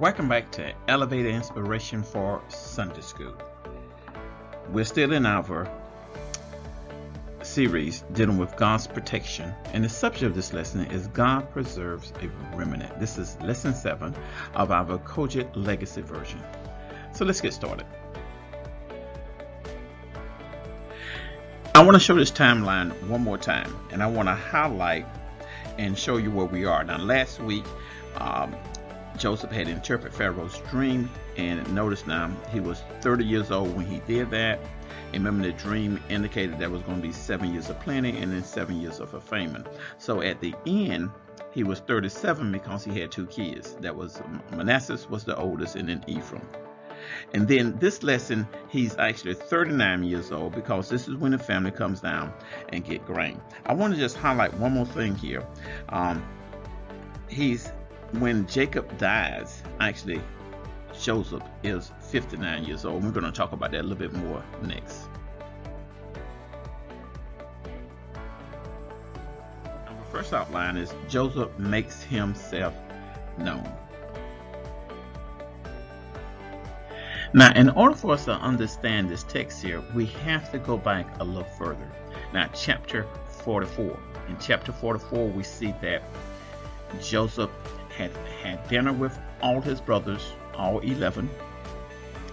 Welcome back to Elevated Inspiration for Sunday School. We're still in our series dealing with God's protection, and the subject of this lesson is God preserves a remnant. This is lesson seven of our COGIC Legacy version. So let's get started. I want to show this timeline one more time, and I want to highlight and show you where we are. Now, last week, um, Joseph had interpreted Pharaoh's dream, and notice now he was 30 years old when he did that. And remember, the dream indicated there was going to be seven years of plenty and then seven years of famine. So at the end, he was 37 because he had two kids. That was Manasseh was the oldest, and then Ephraim. And then this lesson, he's actually 39 years old because this is when the family comes down and get grain. I want to just highlight one more thing here. Um, he's when Jacob dies, actually, Joseph is 59 years old. We're going to talk about that a little bit more next. Our first outline is Joseph makes himself known. Now, in order for us to understand this text here, we have to go back a little further. Now, chapter 44. In chapter 44, we see that Joseph had had dinner with all his brothers, all 11.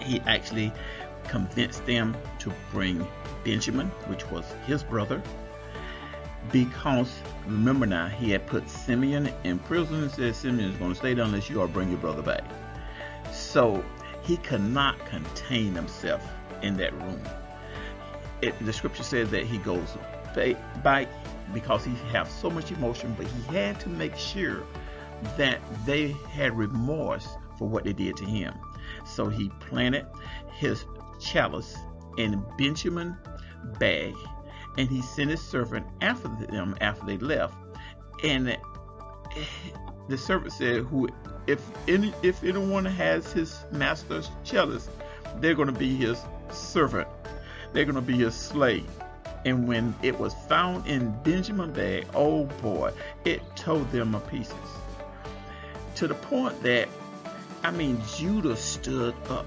He actually convinced them to bring Benjamin, which was his brother, because remember now, he had put Simeon in prison and said, Simeon is going to stay there unless you all bring your brother back. So he could not contain himself in that room. It, the scripture says that he goes back because he has so much emotion, but he had to make sure that they had remorse for what they did to him. So he planted his chalice in Benjamin bag and he sent his servant after them after they left. And the servant said, "Who, if any, if anyone has his master's chalice, they're going to be his servant. They're going to be his slave." And when it was found in Benjamin bag, oh boy, it tore them a pieces to the point that I mean Judah stood up.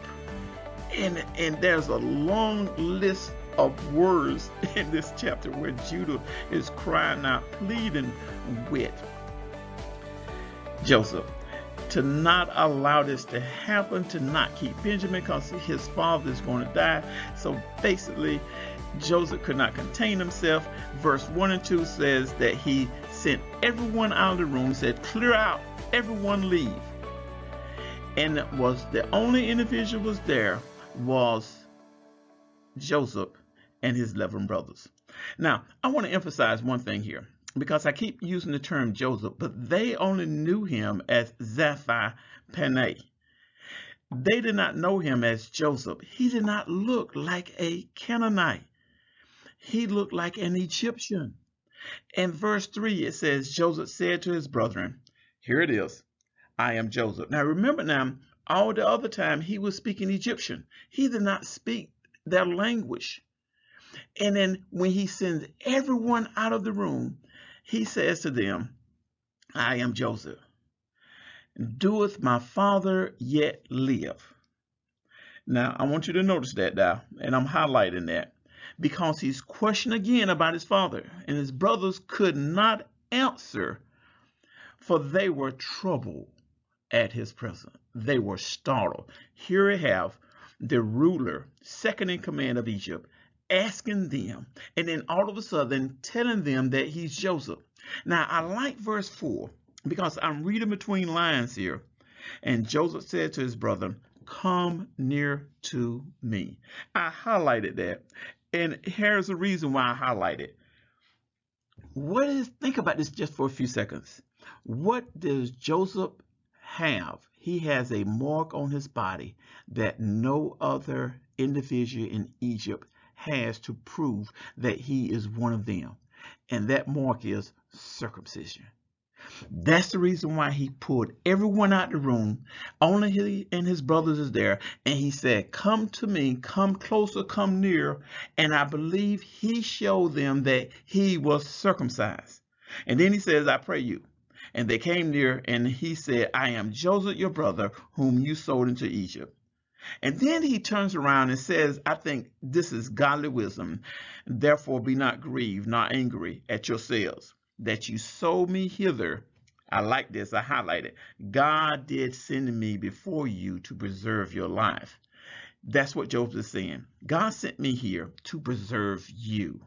And and there's a long list of words in this chapter where Judah is crying out, pleading with Joseph to not allow this to happen, to not keep Benjamin because his father is going to die. So basically, Joseph could not contain himself. Verse 1 and 2 says that he sent everyone out of the room, said, Clear out, everyone leave. And was the only individual was there was Joseph and his 11 brothers. Now, I want to emphasize one thing here because I keep using the term Joseph, but they only knew him as Zaphi Panay. They did not know him as Joseph. He did not look like a Canaanite. He looked like an Egyptian. In verse 3, it says, Joseph said to his brethren, Here it is, I am Joseph. Now remember now, all the other time he was speaking Egyptian. He did not speak their language. And then when he sends everyone out of the room, he says to them, I am Joseph. Doeth my father yet live? Now, I want you to notice that now, and I'm highlighting that because he's questioned again about his father, and his brothers could not answer, for they were troubled at his presence. They were startled. Here we have the ruler, second in command of Egypt, asking them, and then all of a sudden telling them that he's Joseph. Now, I like verse 4 because I'm reading between lines here. And Joseph said to his brother, Come near to me. I highlighted that and here's the reason why I highlight it. What is, think about this just for a few seconds. What does Joseph have? He has a mark on his body that no other individual in Egypt has to prove that he is one of them. And that mark is circumcision. That's the reason why he pulled everyone out the room. Only he and his brothers is there. And he said, come to me, come closer, come near. And I believe he showed them that he was circumcised. And then he says, I pray you. And they came near, and he said, I am Joseph, your brother, whom you sold into Egypt. And then he turns around and says, I think this is godly wisdom. Therefore, be not grieved, not angry at yourselves, that you sold me hither. I like this, I highlight it. God did send me before you to preserve your life. That's what Job is saying. God sent me here to preserve you.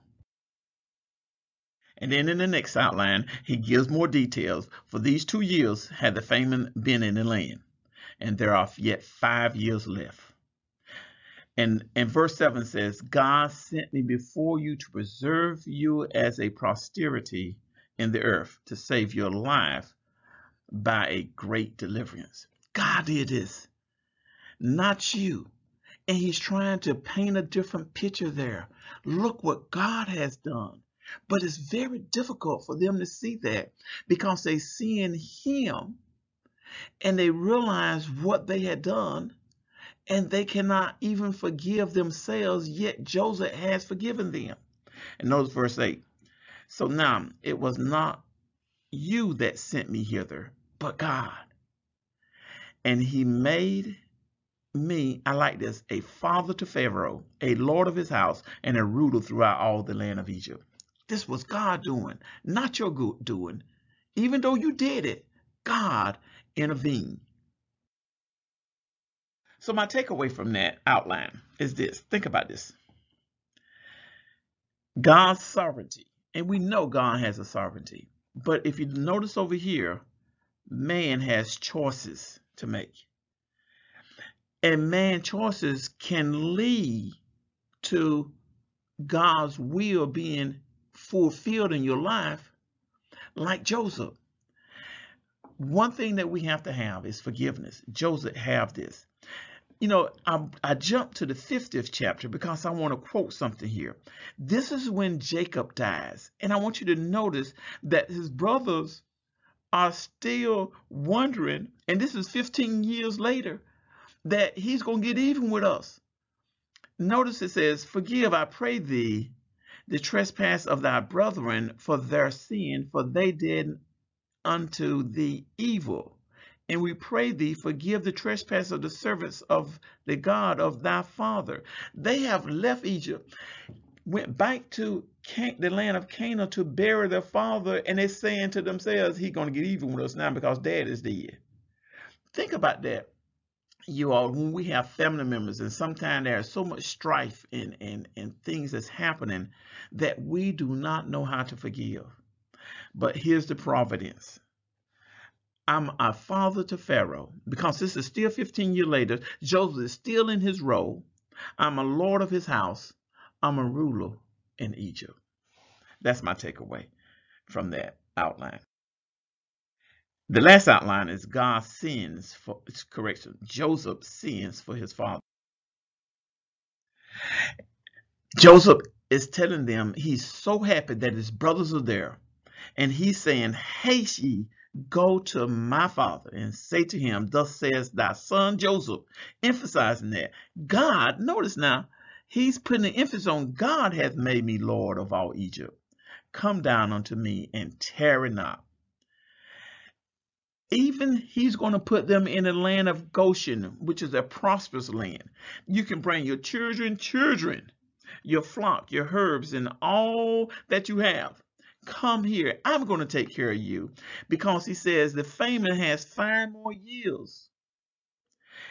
And then in the next outline, he gives more details. For these two years had the famine been in the land, and there are yet five years left. And, and verse 7 says, God sent me before you to preserve you as a posterity in the earth, to save your life by a great deliverance. God did this, not you. And he's trying to paint a different picture there. Look what God has done. But it's very difficult for them to see that because they see in him and they realize what they had done and they cannot even forgive themselves, yet Joseph has forgiven them. And notice verse 8. So now it was not you that sent me hither, but God. And he made me, I like this, a father to Pharaoh, a lord of his house, and a ruler throughout all the land of Egypt. This was God doing, not your good doing. Even though you did it, God intervened. So my takeaway from that outline is this. Think about this. God's sovereignty. And we know God has a sovereignty. But if you notice over here, man has choices to make. And man choices can lead to God's will being fulfilled in your life like Joseph. One thing that we have to have is forgiveness. Joseph have this. You know, I, I jumped to the 50th chapter because I want to quote something here. This is when Jacob dies. And I want you to notice that his brothers are still wondering, and this is 15 years later, that he's going to get even with us. Notice it says, Forgive, I pray thee, the trespass of thy brethren for their sin, for they did unto thee evil. And we pray thee, forgive the trespass of the servants of the God of thy father. They have left Egypt, went back to Can the land of Canaan to bury their father, and they're saying to themselves, he's going to get even with us now because dad is dead. Think about that you all, when we have family members, and sometimes there's so much strife and, and, and things that's happening that we do not know how to forgive. But here's the providence. I'm a father to Pharaoh because this is still 15 years later. Joseph is still in his role. I'm a lord of his house. I'm a ruler in Egypt. That's my takeaway from that outline. The last outline is God sins for correction. Joseph sins for his father. Joseph is telling them he's so happy that his brothers are there. And he's saying, Haste ye, go to my father and say to him, Thus says thy son Joseph, emphasizing that. God, notice now, he's putting the emphasis on God hath made me Lord of all Egypt. Come down unto me and tarry not even he's going to put them in the land of Goshen, which is a prosperous land. You can bring your children, children, your flock, your herbs, and all that you have. Come here. I'm going to take care of you. Because he says the famine has five more years.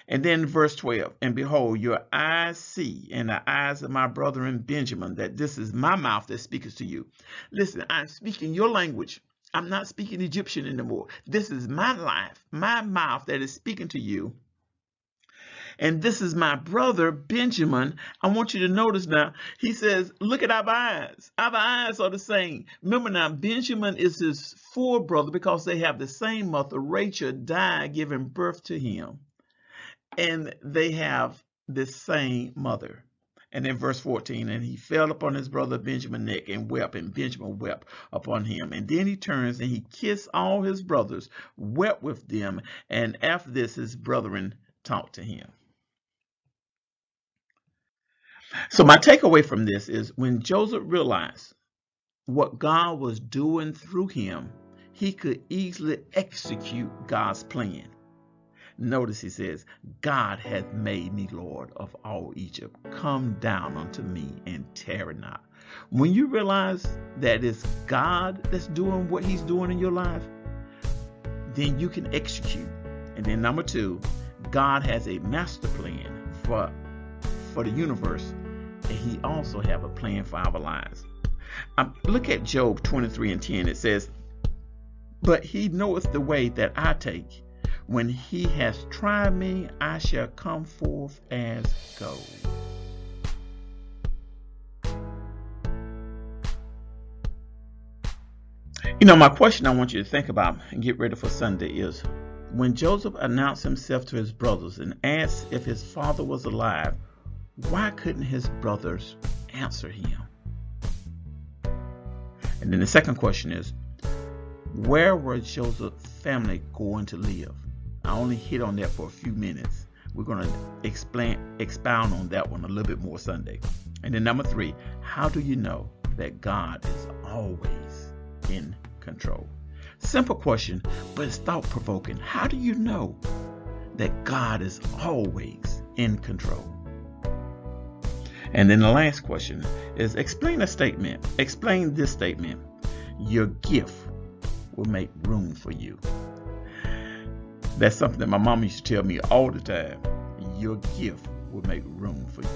And then verse 12, and behold, your eyes see, and the eyes of my brother in Benjamin, that this is my mouth that speaks to you. Listen, I'm speaking your language. I'm not speaking Egyptian anymore. This is my life, my mouth that is speaking to you. And this is my brother, Benjamin. I want you to notice now, he says, look at our eyes. Our eyes are the same. Remember now, Benjamin is his full brother because they have the same mother. Rachel died giving birth to him. And they have the same mother. And then verse 14, and he fell upon his brother Benjamin's neck and wept, and Benjamin wept upon him. And then he turns and he kissed all his brothers, wept with them, and after this his brethren talked to him. So my takeaway from this is when Joseph realized what God was doing through him, he could easily execute God's plan. Notice he says, God hath made me Lord of all Egypt. Come down unto me and tarry not. When you realize that it's God that's doing what he's doing in your life, then you can execute. And then number two, God has a master plan for for the universe, and he also have a plan for our lives. Um, look at Job 23 and 10. It says, But he knoweth the way that I take when he has tried me, I shall come forth as gold. You know, my question I want you to think about and get ready for Sunday is when Joseph announced himself to his brothers and asked if his father was alive, why couldn't his brothers answer him? And then the second question is, where were Joseph's family going to live? I only hit on that for a few minutes. We're going to explain, expound on that one a little bit more Sunday. And then number three, how do you know that God is always in control? Simple question, but it's thought provoking. How do you know that God is always in control? And then the last question is explain a statement. Explain this statement. Your gift will make room for you. That's something that my mom used to tell me all the time. Your gift will make room for you.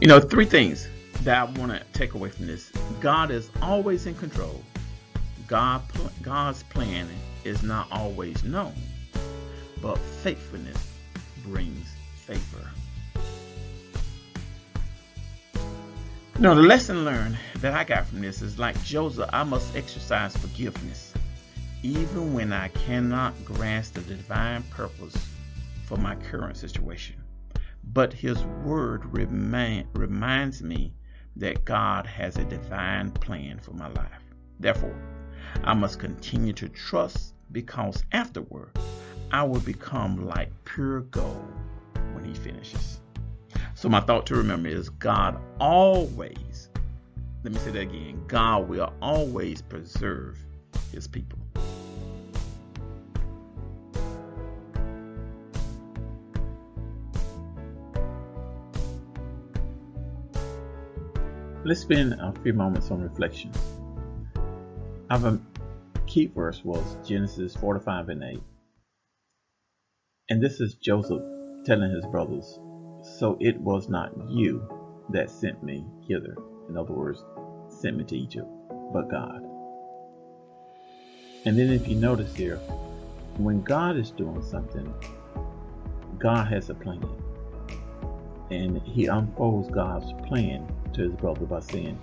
You know, three things that I want to take away from this. God is always in control. God, God's plan is not always known, but faithfulness brings favor. You know, the lesson learned that I got from this is like Joseph, I must exercise forgiveness even when I cannot grasp the divine purpose for my current situation. But His Word remind, reminds me that God has a divine plan for my life. Therefore, I must continue to trust because afterward I will become like pure gold He finishes. So, my thought to remember is God always, let me say that again, God will always preserve His people. Let's spend a few moments on reflection. Our key verse was Genesis 45 and 8. And this is Joseph telling his brothers, So it was not you that sent me hither. In other words, sent me to Egypt, but God. And then if you notice here, when God is doing something, God has a plan. And he unfolds God's plan to his brother by saying,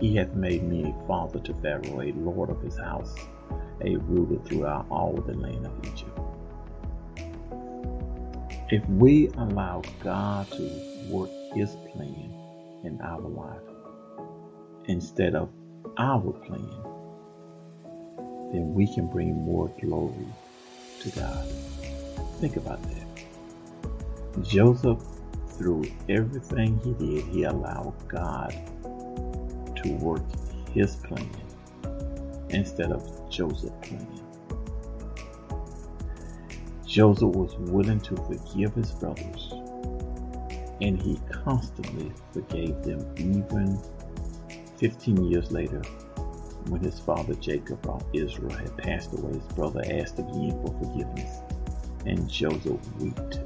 He hath made me a father to Pharaoh, a lord of his house, a ruler throughout all the land of Egypt. If we allow God to work his plan in our life instead of our plan, then we can bring more glory to God. Think about that. Joseph through everything he did, he allowed God to work his plan instead of Joseph's plan. Joseph was willing to forgive his brothers, and he constantly forgave them, even 15 years later, when his father Jacob of Israel had passed away. His brother asked again for forgiveness, and Joseph wept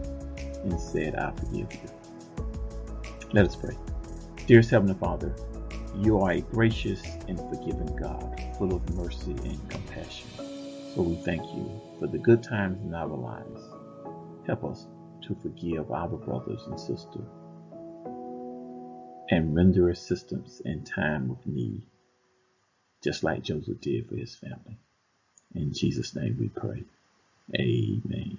and said, I forgive you. Let us pray. Dearest Heavenly Father, you are a gracious and forgiving God, full of mercy and compassion. So we thank you for the good times in our lives. Help us to forgive our brothers and sisters and render assistance in time of need, just like Joseph did for his family. In Jesus' name we pray. Amen.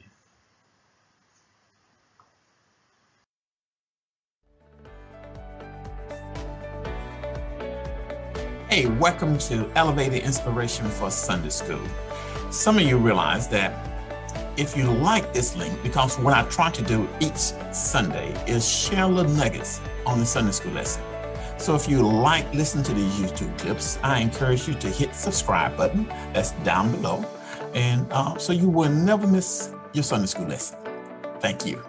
Hey, welcome to Elevated Inspiration for Sunday School. Some of you realize that if you like this link, because what I try to do each Sunday is share little nuggets on the Sunday school lesson. So if you like listening to these YouTube clips, I encourage you to hit subscribe button that's down below. And uh, so you will never miss your Sunday school lesson. Thank you.